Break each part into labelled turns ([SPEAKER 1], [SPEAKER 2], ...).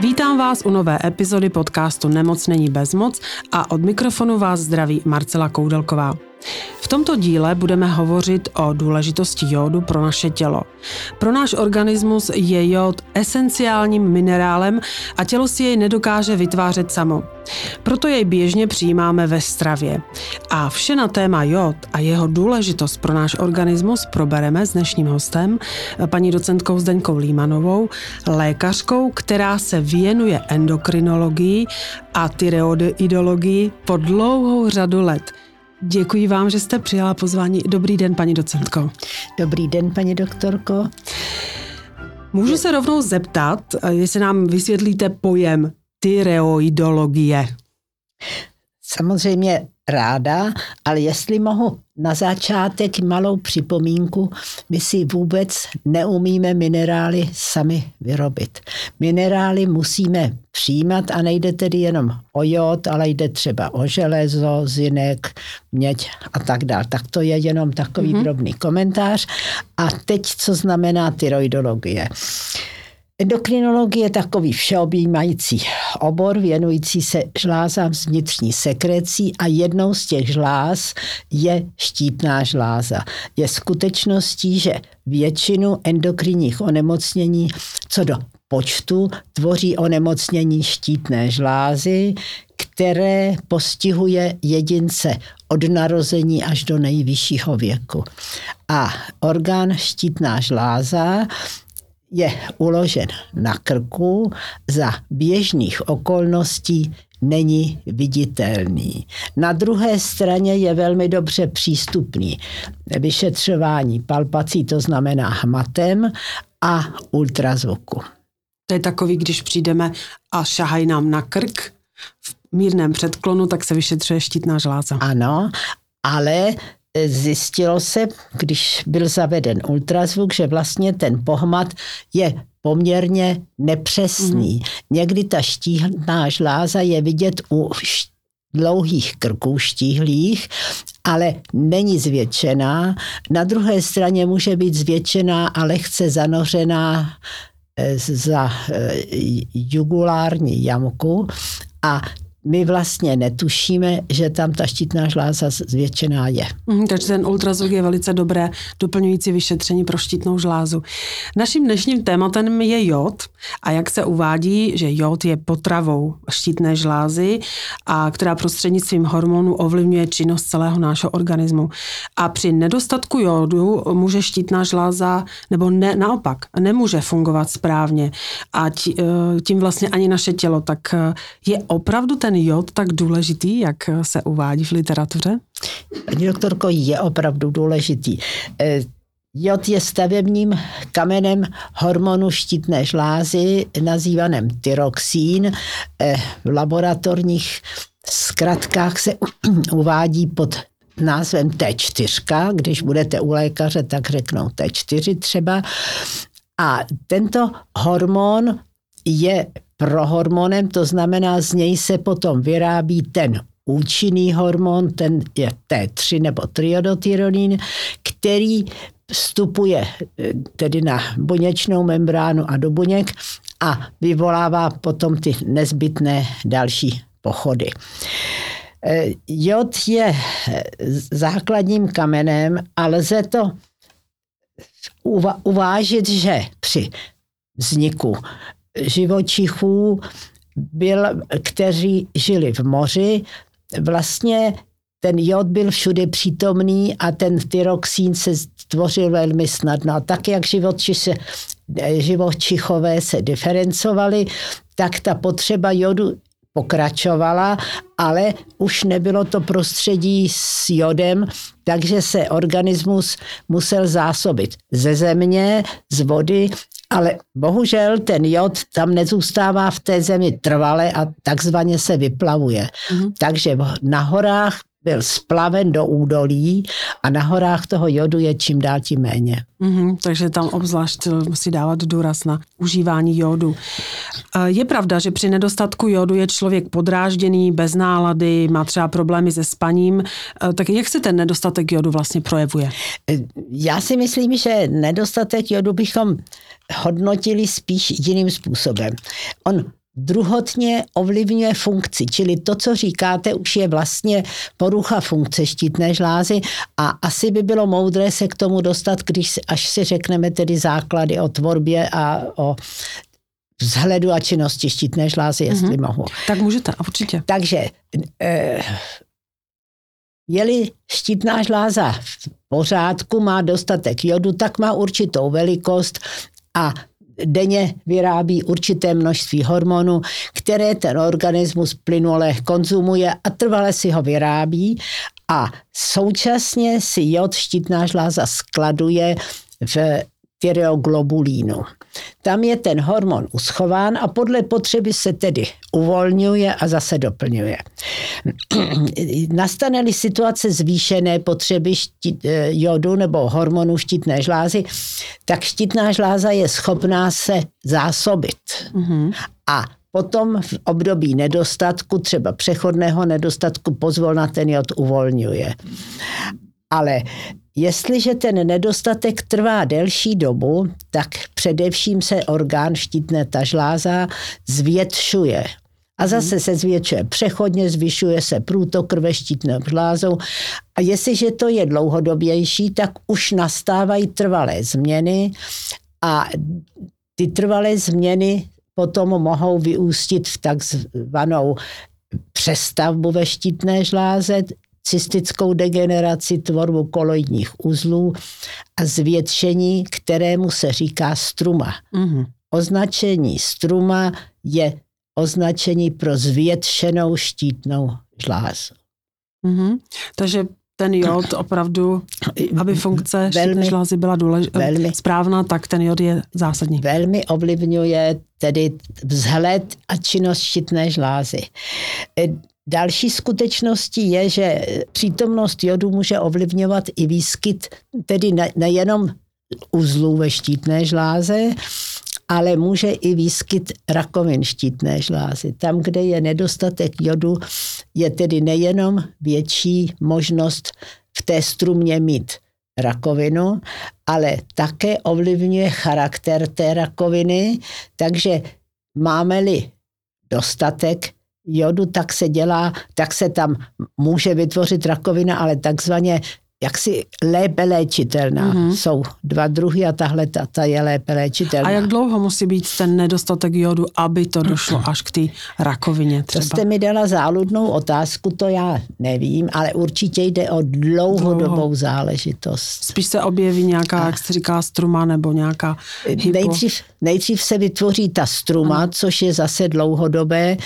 [SPEAKER 1] Vítám vás u nové epizody podcastu Nemoc není bezmoc a od mikrofonu vás zdraví Marcela Koudelková. V tomto díle budeme hovořit o důležitosti jodu pro naše tělo. Pro náš organismus je jod esenciálním minerálem a tělo si jej nedokáže vytvářet samo. Proto jej běžně přijímáme ve stravě. A vše na téma jod a jeho důležitost pro náš organismus probereme s dnešním hostem, paní docentkou Zdeňkou Límanovou, lékařkou, která se věnuje endokrinologii a tyreoidologii po dlouhou řadu let – Děkuji vám, že jste přijala pozvání. Dobrý den, paní docentko.
[SPEAKER 2] Dobrý den, paní doktorko.
[SPEAKER 1] Můžu se rovnou zeptat, jestli nám vysvětlíte pojem tyreoidologie.
[SPEAKER 2] Samozřejmě ráda, ale jestli mohu na začátek malou připomínku, my si vůbec neumíme minerály sami vyrobit. Minerály musíme přijímat a nejde tedy jenom o jod, ale jde třeba o železo, zinek, měď a tak dále. Tak to je jenom takový mm-hmm. drobný komentář. A teď, co znamená tyroidologie. Endokrinologie je takový všeobjímající obor věnující se žlázám z vnitřní sekrecí a jednou z těch žláz je štítná žláza. Je skutečností, že většinu endokrinních onemocnění co do počtu tvoří onemocnění štítné žlázy, které postihuje jedince od narození až do nejvyššího věku. A orgán štítná žláza je uložen na krku, za běžných okolností není viditelný. Na druhé straně je velmi dobře přístupný vyšetřování palpací, to znamená hmatem a ultrazvuku.
[SPEAKER 1] To je takový, když přijdeme a šahají nám na krk v mírném předklonu, tak se vyšetřuje štítná žláza.
[SPEAKER 2] Ano, ale zjistilo se, když byl zaveden ultrazvuk, že vlastně ten pohmat je poměrně nepřesný. Mm. Někdy ta štíhná žláza je vidět u dlouhých krků štíhlých, ale není zvětšená. Na druhé straně může být zvětšená a lehce zanořená eh, za eh, jugulární jamku a my vlastně netušíme, že tam ta štítná žláza zvětšená je.
[SPEAKER 1] Mm, takže ten ultrazvuk je velice dobré doplňující vyšetření pro štítnou žlázu. Naším dnešním tématem je jod a jak se uvádí, že jod je potravou štítné žlázy, a která prostřednictvím hormonů ovlivňuje činnost celého našeho organismu. A při nedostatku jodu může štítná žláza, nebo ne, naopak, nemůže fungovat správně a eh, tím vlastně ani naše tělo. Tak eh, je opravdu ten jod tak důležitý, jak se uvádí v literatuře?
[SPEAKER 2] Paní doktorko, je opravdu důležitý. Eh, jod je stavebním kamenem hormonu štítné žlázy, nazývaném tyroxín. Eh, v laboratorních zkratkách se uvádí pod názvem T4, když budete u lékaře, tak řeknou T4 třeba. A tento hormon je prohormonem, to znamená, z něj se potom vyrábí ten účinný hormon, ten je T3 nebo triodotyronin, který vstupuje eh, tedy na buněčnou membránu a do buněk a vyvolává potom ty nezbytné další pochody. Eh, jod je eh, základním kamenem a lze to uvážit, že při vzniku živočichů, byl, kteří žili v moři, vlastně ten jod byl všude přítomný a ten tyroxín se stvořil velmi snadno. A tak, jak živoči se, živočichové se diferencovali, tak ta potřeba jodu pokračovala, ale už nebylo to prostředí s jodem, takže se organismus musel zásobit ze země, z vody ale bohužel ten jod tam nezůstává v té zemi trvale a takzvaně se vyplavuje. Mm-hmm. Takže na horách byl splaven do údolí a na horách toho jodu je čím dál tím méně.
[SPEAKER 1] Mm-hmm, takže tam obzvlášť musí dávat důraz na užívání jodu. Je pravda, že při nedostatku jodu je člověk podrážděný, bez nálady, má třeba problémy se spaním. Tak jak se ten nedostatek jodu vlastně projevuje?
[SPEAKER 2] Já si myslím, že nedostatek jodu bychom hodnotili spíš jiným způsobem. On druhotně ovlivňuje funkci, čili to, co říkáte, už je vlastně porucha funkce štítné žlázy a asi by bylo moudré se k tomu dostat, když až si řekneme tedy základy o tvorbě a o vzhledu a činnosti štítné žlázy, jestli mm-hmm. mohu.
[SPEAKER 1] Tak můžete, určitě.
[SPEAKER 2] Takže eh, je-li štítná žláza v pořádku, má dostatek jodu, tak má určitou velikost a denně vyrábí určité množství hormonů, které ten organismus plynule konzumuje a trvale si ho vyrábí. A současně si jod štítná žláza skladuje v tyreoglobulínu. Tam je ten hormon uschován a podle potřeby se tedy uvolňuje a zase doplňuje. Nastane-li situace zvýšené potřeby štít, eh, jodu nebo hormonu štítné žlázy, tak štítná žláza je schopná se zásobit. Mm-hmm. A potom v období nedostatku, třeba přechodného nedostatku, pozvolna ten jod uvolňuje. Ale Jestliže ten nedostatek trvá delší dobu, tak především se orgán štítné tažláza zvětšuje. A zase se zvětšuje přechodně, zvyšuje se průtok krve štítnou žlázou. A jestliže to je dlouhodobější, tak už nastávají trvalé změny a ty trvalé změny potom mohou vyústit v takzvanou přestavbu ve štítné žláze, cystickou degeneraci, tvorbu koloidních uzlů a zvětšení, kterému se říká struma. Mm-hmm. Označení struma je označení pro zvětšenou štítnou žlázu.
[SPEAKER 1] Mm-hmm. Takže ten jod opravdu, aby funkce velmi, žlázy byla důlež- velmi, správná, tak ten jod je zásadní.
[SPEAKER 2] Velmi ovlivňuje tedy vzhled a činnost štítné žlázy. Další skutečností je, že přítomnost jodu může ovlivňovat i výskyt, tedy nejenom uzlů ve štítné žláze, ale může i výskyt rakovin štítné žlázy. Tam, kde je nedostatek jodu, je tedy nejenom větší možnost v té strumě mít rakovinu, ale také ovlivňuje charakter té rakoviny, takže máme-li dostatek jodu, tak se dělá, tak se tam může vytvořit rakovina, ale takzvaně jaksi lépe léčitelná. Mm-hmm. Jsou dva druhy a tahle ta, ta je lépe léčitelná.
[SPEAKER 1] A jak dlouho musí být ten nedostatek jodu, aby to došlo až k té rakovině třeba?
[SPEAKER 2] To jste mi dala záludnou otázku, to já nevím, ale určitě jde o dlouhodobou Dlouho. záležitost.
[SPEAKER 1] Spíš se objeví nějaká, a... jak se říká, struma nebo nějaká hypo...
[SPEAKER 2] nejdřív, nejdřív se vytvoří ta struma, ano. což je zase dlouhodobé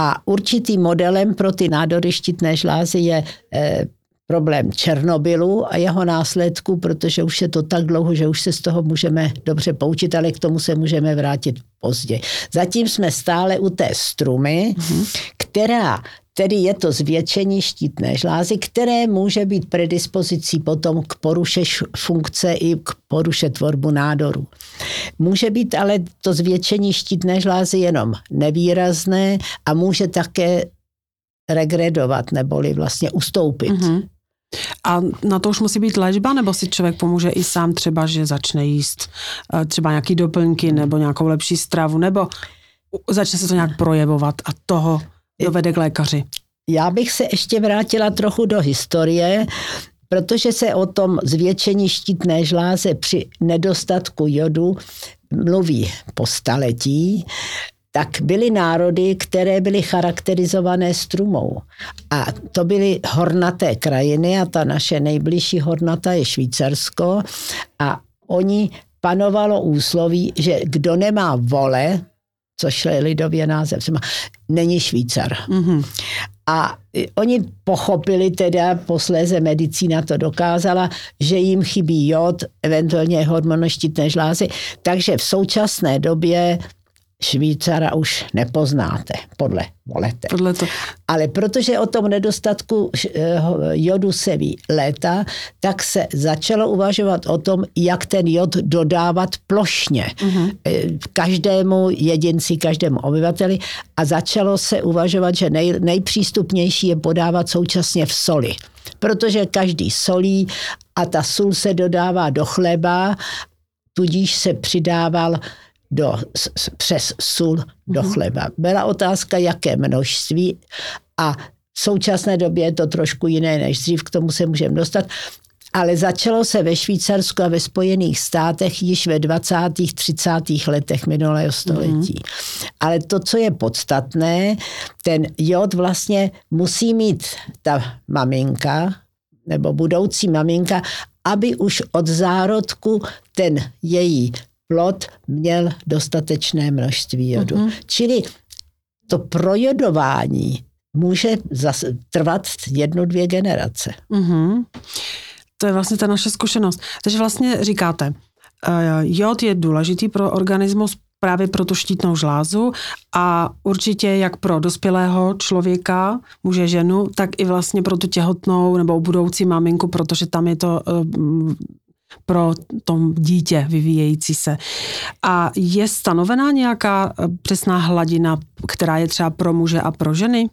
[SPEAKER 2] a určitým modelem pro ty nádory štítné žlázy je eh, problém Černobylu a jeho následku, protože už je to tak dlouho, že už se z toho můžeme dobře poučit, ale k tomu se můžeme vrátit později. Zatím jsme stále u té strumy, mm-hmm. která Tedy je to zvětšení štítné žlázy, které může být predispozicí potom k poruše funkce i k poruše tvorbu nádoru. Může být ale to zvětšení štítné žlázy jenom nevýrazné a může také regredovat neboli vlastně ustoupit. Mm-hmm.
[SPEAKER 1] A na to už musí být léčba, nebo si člověk pomůže i sám třeba, že začne jíst eh, třeba nějaký doplňky nebo nějakou lepší stravu, nebo začne se to nějak projevovat a toho dovede k lékaři?
[SPEAKER 2] Já bych se ještě vrátila trochu do historie, protože se o tom zvětšení štítné žláze při nedostatku jodu mluví po staletí, tak byly národy, které byly charakterizované strumou. A to byly hornaté krajiny a ta naše nejbližší hornata je Švýcarsko a oni panovalo úsloví, že kdo nemá vole, což je lidově název, není Švýcar. Mm-hmm. A oni pochopili teda, posléze medicína to dokázala, že jim chybí jod, eventuálně hormonoštítné žlázy, takže v současné době Švýcara už nepoznáte, podle volete.
[SPEAKER 1] Podle to.
[SPEAKER 2] Ale protože o tom nedostatku eh, jodu se ví léta, tak se začalo uvažovat o tom, jak ten jod dodávat plošně uh-huh. každému jedinci, každému obyvateli a začalo se uvažovat, že nej, nejpřístupnější je podávat současně v soli protože každý solí a ta sůl se dodává do chleba, tudíž se přidával do, přes sůl do mhm. chleba. Byla otázka, jaké množství a v současné době je to trošku jiné než dřív, k tomu se můžeme dostat. Ale začalo se ve Švýcarsku a ve Spojených státech již ve 20. 30. letech minulého století. Mm-hmm. Ale to, co je podstatné, ten jod vlastně musí mít ta maminka, nebo budoucí maminka, aby už od zárodku ten její plod měl dostatečné množství jodu. Mm-hmm. Čili to projodování může zas, trvat jednu, dvě generace.
[SPEAKER 1] Mm-hmm. To je vlastně ta naše zkušenost. Takže vlastně říkáte, uh, jod je důležitý pro organismus právě pro tu štítnou žlázu a určitě jak pro dospělého člověka, muže, ženu, tak i vlastně pro tu těhotnou nebo budoucí maminku, protože tam je to uh, pro to dítě vyvíjející se. A je stanovená nějaká eh, přesná hladina, která je třeba pro muže a pro ženy?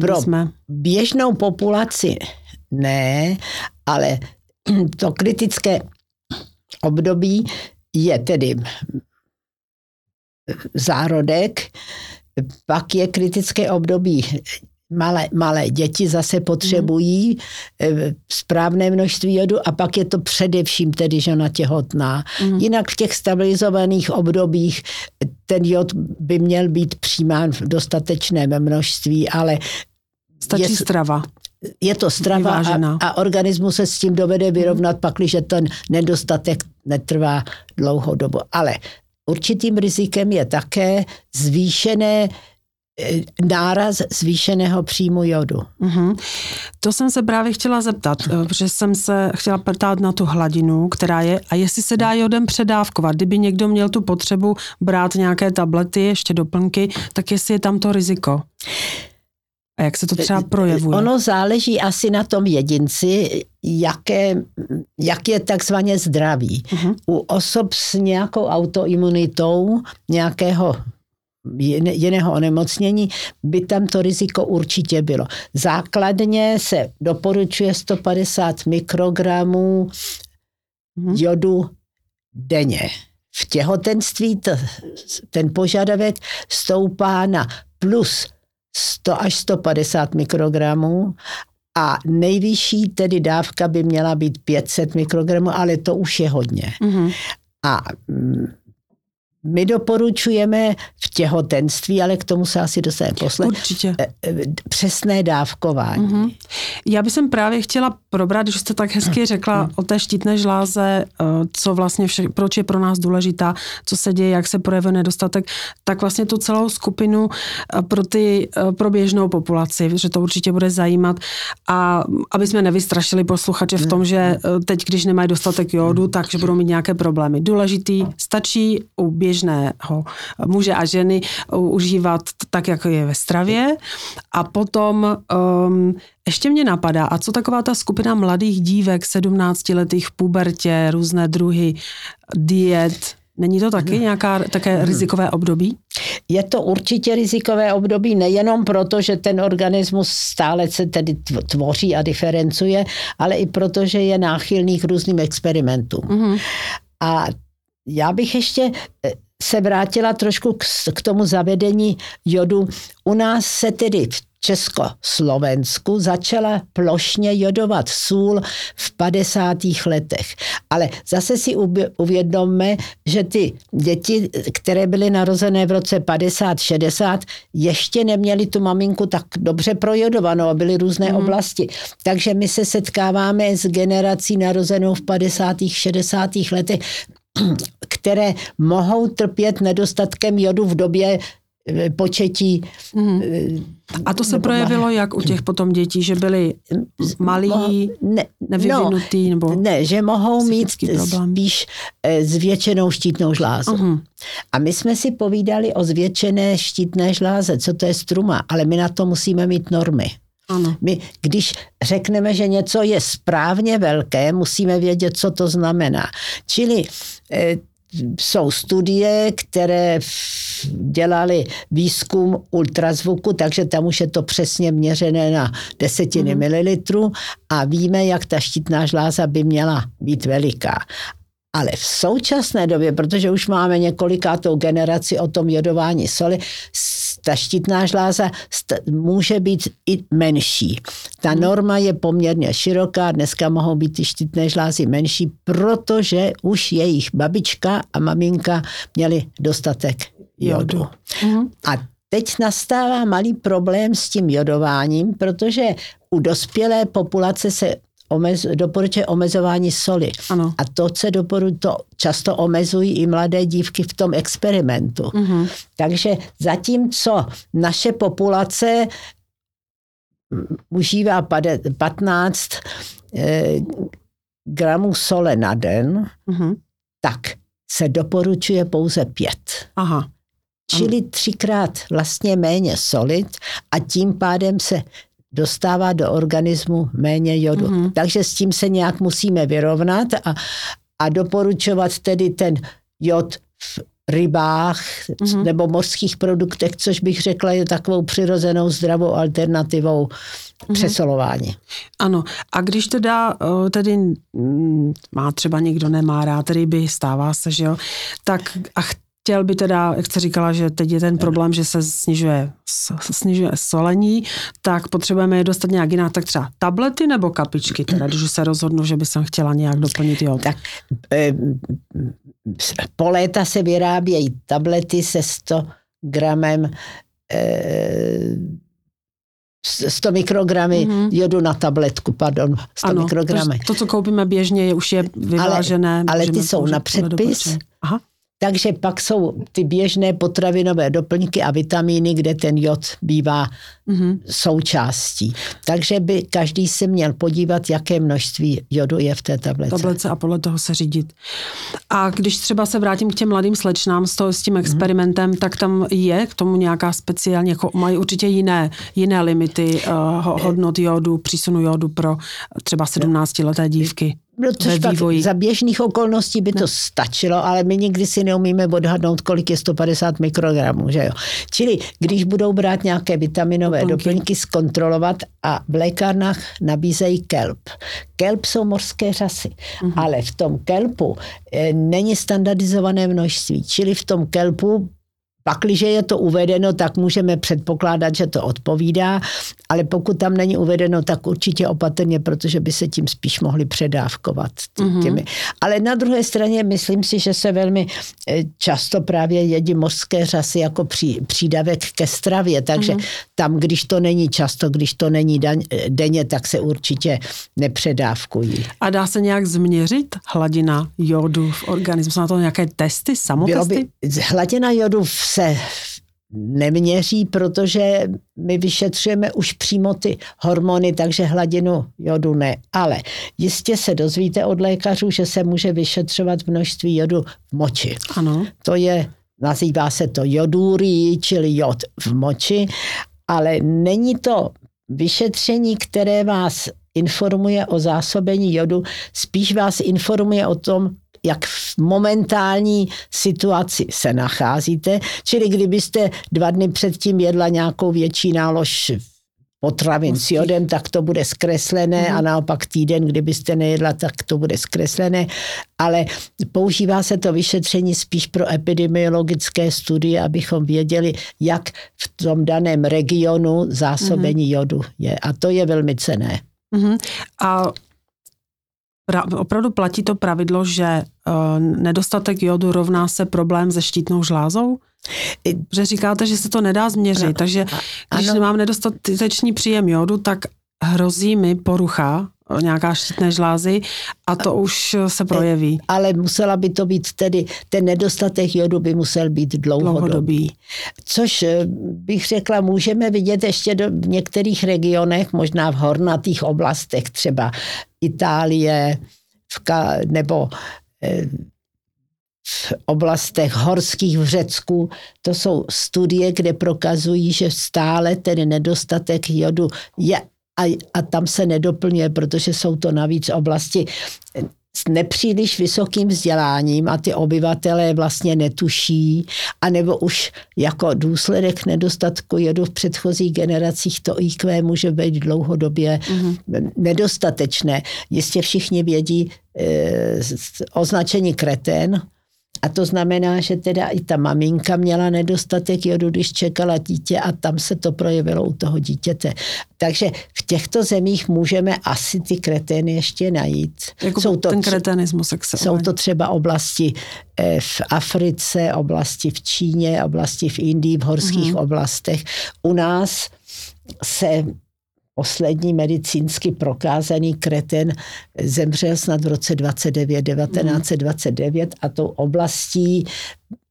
[SPEAKER 2] Pro jsme... běžnou populaci ne, ale to kritické období je tedy zárodek, pak je kritické období malé, malé děti zase potřebují mm. správné množství jodu a pak je to především tedy žena těhotná. Mm. Jinak v těch stabilizovaných obdobích ten jod by měl být přijímán v dostatečném množství, ale
[SPEAKER 1] Stačí je, strava
[SPEAKER 2] je to strava a, a organismus se s tím dovede vyrovnat, pakliže ten nedostatek netrvá dlouhou dobu. Ale určitým rizikem je také zvýšené náraz zvýšeného příjmu jodu.
[SPEAKER 1] Mm-hmm. To jsem se právě chtěla zeptat, eh, protože jsem se chtěla ptát na tu hladinu, která je, a jestli se dá jodem předávkovat. Kdyby někdo měl tu potřebu brát nějaké tablety, ještě doplňky, tak jestli je tam to riziko. A jak se to třeba projevuje?
[SPEAKER 2] Ono záleží asi na tom jedinci, jaké, jak je takzvaně zdraví. Uh-huh. U osob s nějakou autoimunitou, nějakého jiného onemocnění, by tam to riziko určitě bylo. Základně se doporučuje 150 mikrogramů uh-huh. jodu denně. V těhotenství to, ten požadavek stoupá na plus 100 až 150 mikrogramů a nejvyšší tedy dávka by měla být 500 mikrogramů, ale to už je hodně. Mm-hmm. A mm, my doporučujeme v těhotenství, ale k tomu se asi dostaneme posledně.
[SPEAKER 1] Určitě. Eh,
[SPEAKER 2] eh, přesné dávkování. Mm-hmm.
[SPEAKER 1] Já bych právě chtěla probrat, když jste tak hezky řekla mm-hmm. o té štítné žláze, eh, co vlastně, vše, proč je pro nás důležitá, co se děje, jak se projevuje nedostatek, tak vlastně tu celou skupinu pro, ty, pro běžnou populaci, že to určitě bude zajímat a aby jsme nevystrašili posluchače v tom, že teď, když nemají dostatek jodu, takže budou mít nějaké problémy. Důležitý, stačí u běžného běžného muže a ženy užívat tak, jako je ve stravě. A potom um, ještě mě napadá, a co taková ta skupina mladých dívek, 17 letých v pubertě, různé druhy diet, Není to taky nějaká také rizikové období?
[SPEAKER 2] Je to určitě rizikové období nejenom proto, že ten organismus stále se tedy tvoří a diferencuje, ale i proto, že je náchylný k různým experimentům. Mm-hmm. A já bych ještě eh, se vrátila trošku k, k tomu zavedení jodu. U nás se tedy v Československu začala plošně jodovat sůl v 50. letech. Ale zase si uvědomme, že ty děti, které byly narozené v roce 50-60, ještě neměly tu maminku tak dobře projodovanou a byly různé mm. oblasti. Takže my se setkáváme s generací narozenou v 50. 60. letech, které mohou trpět nedostatkem jodu v době eh, početí. Mm.
[SPEAKER 1] A to se projevilo malé. jak u těch potom dětí, že byli malí, ne, nevyvinutý? No, nebo
[SPEAKER 2] ne, že mohou mít problém. spíš eh, zvětšenou štítnou žlázu. Uh-huh. A my jsme si povídali o zvětšené štítné žláze, co to je struma, ale my na to musíme mít normy. Ano. My, když řekneme, že něco je správně velké, musíme vědět, co to znamená. Čili e, jsou studie, které dělali výzkum ultrazvuku, takže tam už je to přesně měřené na desetiny mm. mililitru a víme, jak ta štítná žláza by měla být veliká. Ale v současné době, protože už máme několikátou generaci o tom jodování soli, ta štítná žláza může být i menší. Ta hmm. norma je poměrně široká, dneska mohou být ty štítné žlázy menší, protože už jejich babička a maminka měli dostatek jodu. jodu. Mm. A teď nastává malý problém s tím jodováním, protože u dospělé populace se omez, doporučuje omezování soli.
[SPEAKER 1] Ano.
[SPEAKER 2] A to, co doporučuje, to často omezují i mladé dívky v tom experimentu. Mm-hmm. Takže zatímco naše populace užívá 15 eh, gramů sole na den, mm-hmm. tak se doporučuje pouze pět.
[SPEAKER 1] Aha.
[SPEAKER 2] Čili třikrát vlastně méně solit a tím pádem se dostává do organismu méně jodu. Mm-hmm. Takže s tím se nějak musíme vyrovnat a, a doporučovat tedy ten jod v rybách mm-hmm. nebo mořských produktech, což bych řekla je takovou přirozenou zdravou alternativou mm-hmm. přesolování.
[SPEAKER 1] Ano, a když teda tedy mm, má třeba někdo nemá rád ryby, stává se, že jo, tak a chtěl by teda, jak jste říkala, že teď je ten problém, že se snižuje, snižuje solení, tak potřebujeme je dostat nějak jinak, tak třeba tablety nebo kapičky, teda, když se rozhodnu, že by jsem chtěla nějak doplnit jod.
[SPEAKER 2] Tak e, po léta se vyrábějí tablety se 100 gramem e, 100 mikrogramy mm-hmm. jodu na tabletku, pardon, 100 ano, mikrogramy.
[SPEAKER 1] To, to, co koupíme běžně, je už je vyvážené.
[SPEAKER 2] Ale, ale ty jsou na předpis. Aha. Takže pak jsou ty běžné potravinové doplňky a vitamíny, kde ten jod bývá mm-hmm. součástí. Takže by každý se měl podívat, jaké množství jodu je v té tablece.
[SPEAKER 1] Tablece a podle toho se řídit. A když třeba se vrátím k těm mladým slečnám s, to, s tím experimentem, mm-hmm. tak tam je k tomu nějaká speciální, jako mají určitě jiné, jiné limity uh, hodnot jodu, přísunu jodu pro třeba 17-leté dívky.
[SPEAKER 2] No, což pak za běžných okolností by ne. to stačilo, ale my nikdy si neumíme odhadnout, kolik je 150 mikrogramů, že jo. Čili když budou brát nějaké vitaminové doplňky, doplňky zkontrolovat a v lékárnách nabízejí kelp. Kelp jsou mořské řasy, uh-huh. ale v tom kelpu e, není standardizované množství, čili v tom kelpu Pakliže je to uvedeno, tak můžeme předpokládat, že to odpovídá, ale pokud tam není uvedeno, tak určitě opatrně, protože by se tím spíš mohli předávkovat. Mm-hmm. Těmi. Ale na druhé straně myslím si, že se velmi eh, často právě jedí mořské řasy jako pří, přídavek ke stravě, takže mm-hmm. tam, když to není často, když to není daň, eh, denně, tak se určitě nepředávkují.
[SPEAKER 1] A dá se nějak změřit hladina jodu v organismu? Jsou na to nějaké testy, samotesty?
[SPEAKER 2] By, hladina jodu v se neměří, protože my vyšetřujeme už přímo ty hormony, takže hladinu jodu ne. Ale jistě se dozvíte od lékařů, že se může vyšetřovat množství jodu v moči.
[SPEAKER 1] Ano.
[SPEAKER 2] To je, nazývá se to jodurii, čili jod v moči, ale není to vyšetření, které vás informuje o zásobení jodu, spíš vás informuje o tom, jak v momentální situaci se nacházíte. Čili kdybyste dva dny předtím jedla nějakou větší nálož potravin s jodem, tak to bude zkreslené mm. a naopak týden, kdybyste nejedla, tak to bude zkreslené. Ale používá se to vyšetření spíš pro epidemiologické studie, abychom věděli, jak v tom daném regionu zásobení mm. jodu je. A to je velmi cené.
[SPEAKER 1] Mm. A pra, opravdu platí to pravidlo, že uh, nedostatek jodu rovná se problém se štítnou žlázou? Že říkáte, že se to nedá změřit, no, takže když ano. nemám nedostatečný příjem jodu, tak hrozí mi porucha nějaká štítné žlázy a to už se projeví.
[SPEAKER 2] Ale musela by to být tedy, ten nedostatek jodu by musel být dlouhodobý. dlouhodobý. Což eh, bych řekla, můžeme vidět ještě do, v některých regionech, možná v hornatých oblastech, třeba Itálie v Ka, nebo eh, v oblastech horských v Řecku. To jsou studie, kde prokazují, že stále ten nedostatek jodu je a, a tam se nedoplňuje, protože jsou to navíc oblasti s nepříliš vysokým vzděláním a ty obyvatelé vlastně netuší, anebo už jako důsledek nedostatku jedu v předchozích generacích to IQ může být dlouhodobě mm-hmm. nedostatečné. Jistě všichni vědí e, označení kretén, a to znamená, že teda i ta maminka měla nedostatek jodu, když čekala dítě a tam se to projevilo u toho dítěte. Takže v těchto zemích můžeme asi ty kretény ještě najít.
[SPEAKER 1] Jako jsou to, ten kretenismus, jak
[SPEAKER 2] se Jsou to třeba oblasti eh, v Africe, oblasti v Číně, oblasti v Indii, v horských mm-hmm. oblastech. U nás se poslední medicínsky prokázaný kreten zemřel snad v roce 29, 1929 a tou oblastí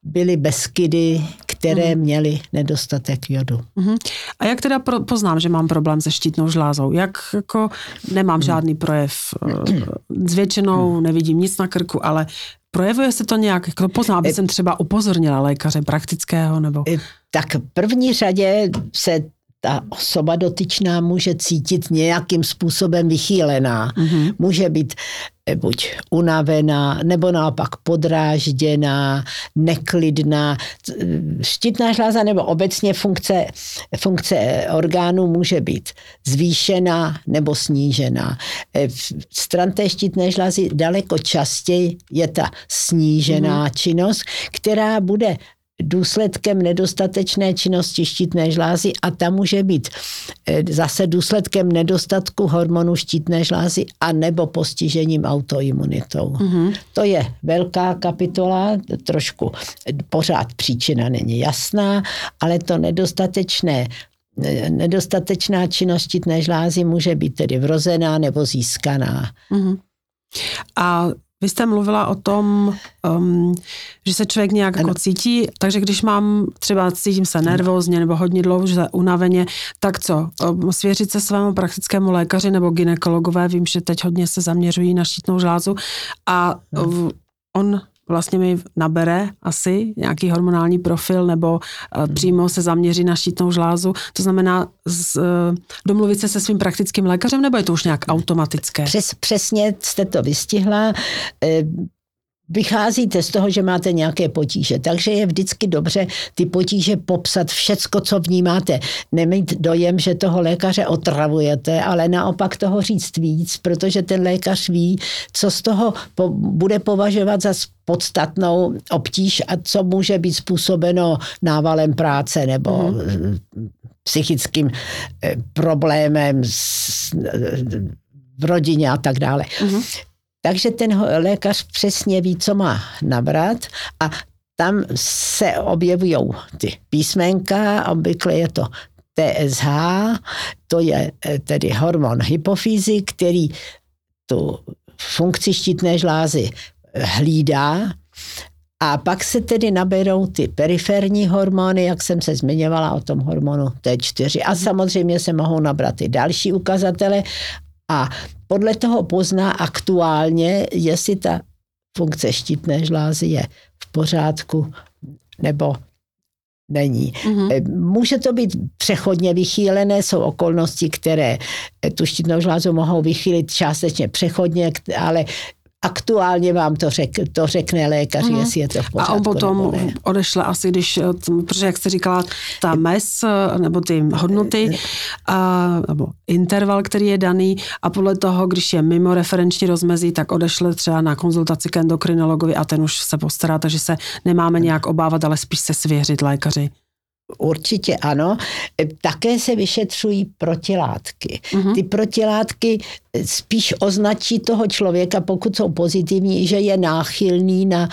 [SPEAKER 2] byly Beskydy, které mm. měly nedostatek jodu. Mm.
[SPEAKER 1] A jak teda poznám, že mám problém se štítnou žlázou? Jak jako nemám mm. žádný projev zvětšenou, mm. nevidím nic na krku, ale projevuje se to nějak, jako poznám, aby jsem třeba upozornila lékaře praktického nebo...
[SPEAKER 2] Tak v první řadě se ta osoba dotyčná může cítit nějakým způsobem vychýlená. Mm-hmm. Může být eh, buď unavená, nebo naopak podrážděná, neklidná. Štítná žláza nebo obecně funkce, funkce orgánů může být zvýšená nebo snížená. Eh, v stran té štítné žlázy daleko častěji je ta snížená mm-hmm. činnost, která bude důsledkem nedostatečné činnosti štítné žlázy a ta může být eh, zase důsledkem nedostatku hormonu štítné žlázy a nebo postižením autoimunitou. Mm-hmm. To je velká kapitola, trošku pořád příčina není jasná, ale to nedostatečné eh, nedostatečná činnost štítné žlázy může být tedy vrozená nebo získaná. Mm-hmm.
[SPEAKER 1] A vy jste mluvila o tom, um, že se člověk nějak jako cítí, takže když mám třeba cítím se nervózně nebo hodně dlouho, že unaveně, tak co? Um, svěřit se svému praktickému lékaři nebo ginekologové, vím, že teď hodně se zaměřují na štítnou žlázu a um, on vlastně mi nabere asi nějaký hormonální profil nebo uh, přímo se zaměří na štítnou žlázu. To znamená z, uh, domluvit se se svým praktickým lékařem nebo je to už nějak automatické?
[SPEAKER 2] Přes, přesně jste to vystihla. Vycházíte z toho, že máte nějaké potíže. Takže je vždycky dobře ty potíže popsat všecko, co vnímáte. Nemít dojem, že toho lékaře otravujete, ale naopak toho říct víc, protože ten lékař ví, co z toho po, bude považovat za podstatnou obtíž a co může být způsobeno návalem práce nebo mm-hmm. psychickým eh, problémem v rodině a tak dále. Mm-hmm. Takže ten lékař přesně ví, co má nabrat a tam se objevují ty písmenka, obvykle je to TSH, to je eh, tedy hormon hypofýzy, který tu funkci štítné žlázy hlídá. A pak se tedy naberou ty periferní hormony, jak jsem se zmiňovala o tom hormonu T4 a samozřejmě se mohou nabrat i další ukazatele. A podle toho pozná aktuálně, jestli ta funkce štítné žlázy je v pořádku nebo není. Mm-hmm. Může to být přechodně vychýlené, jsou okolnosti, které tu štítnou žlázu mohou vychýlit částečně přechodně, ale aktuálně vám to, řek, to řekne lékař, mm. jestli je to v pořádku.
[SPEAKER 1] A on potom odešle asi, když, protože jak jste říkala, ta mes nebo ty hodnoty, a, nebo interval, který je daný a podle toho, když je mimo referenční rozmezí, tak odešle třeba na konzultaci k endokrinologovi a ten už se postará, takže se nemáme nějak obávat, ale spíš se svěřit lékaři.
[SPEAKER 2] Určitě ano. Také se vyšetřují protilátky. Uh-huh. Ty protilátky spíš označí toho člověka, pokud jsou pozitivní, že je náchylný na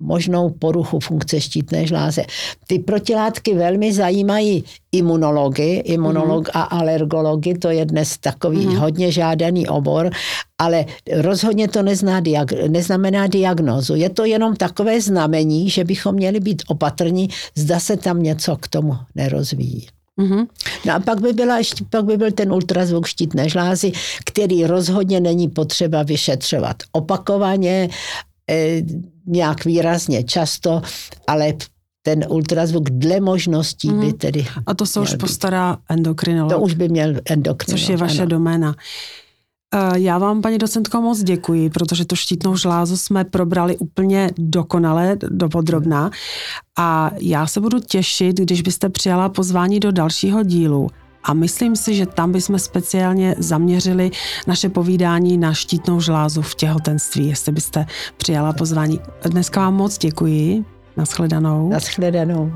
[SPEAKER 2] možnou poruchu funkce štítné žláze. Ty protilátky velmi zajímají imunology, imunolog mm. a alergology, to je dnes takový mm. hodně žádaný obor, ale rozhodně to nezná, diag- neznamená diagnózu. Je to jenom takové znamení, že bychom měli být opatrní, zda se tam něco k tomu nerozvíjí. Mm-hmm. No a pak by, byla pak by byl ten ultrazvuk štítné žlázy, který rozhodně není potřeba vyšetřovat opakovaně, e, nějak výrazně často, ale ten ultrazvuk dle možností mm. by mhm. tedy
[SPEAKER 1] A to se už postará endokrinolog.
[SPEAKER 2] To už by měl endokrinolog.
[SPEAKER 1] Což je vaše ano. doména. Eh, já vám, paní docentko, moc děkuji, protože tu štítnou žlázu jsme probrali úplně dokonale, dopodrobná. A já se budu těšit, když byste přijala pozvání do dalšího dílu. A myslím si, že tam bychom speciálně zaměřili naše povídání na štítnou žlázu v těhotenství, jestli byste přijala pozvání. Dneska vám moc děkuji. Naschledanou.
[SPEAKER 2] Naschledanou.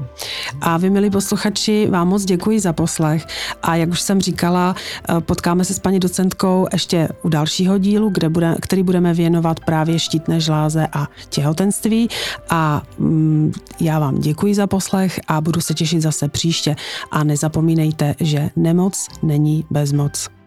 [SPEAKER 1] A vy, milí posluchači, vám moc děkuji za poslech. A jak už jsem říkala, eh, potkáme se s paní docentkou ještě u dalšího dílu, kde bude, který budeme věnovat právě štítné žláze a těhotenství. A mm, já vám děkuji za poslech a budu se těšit zase příště. A nezapomínejte, že nemoc není bezmoc.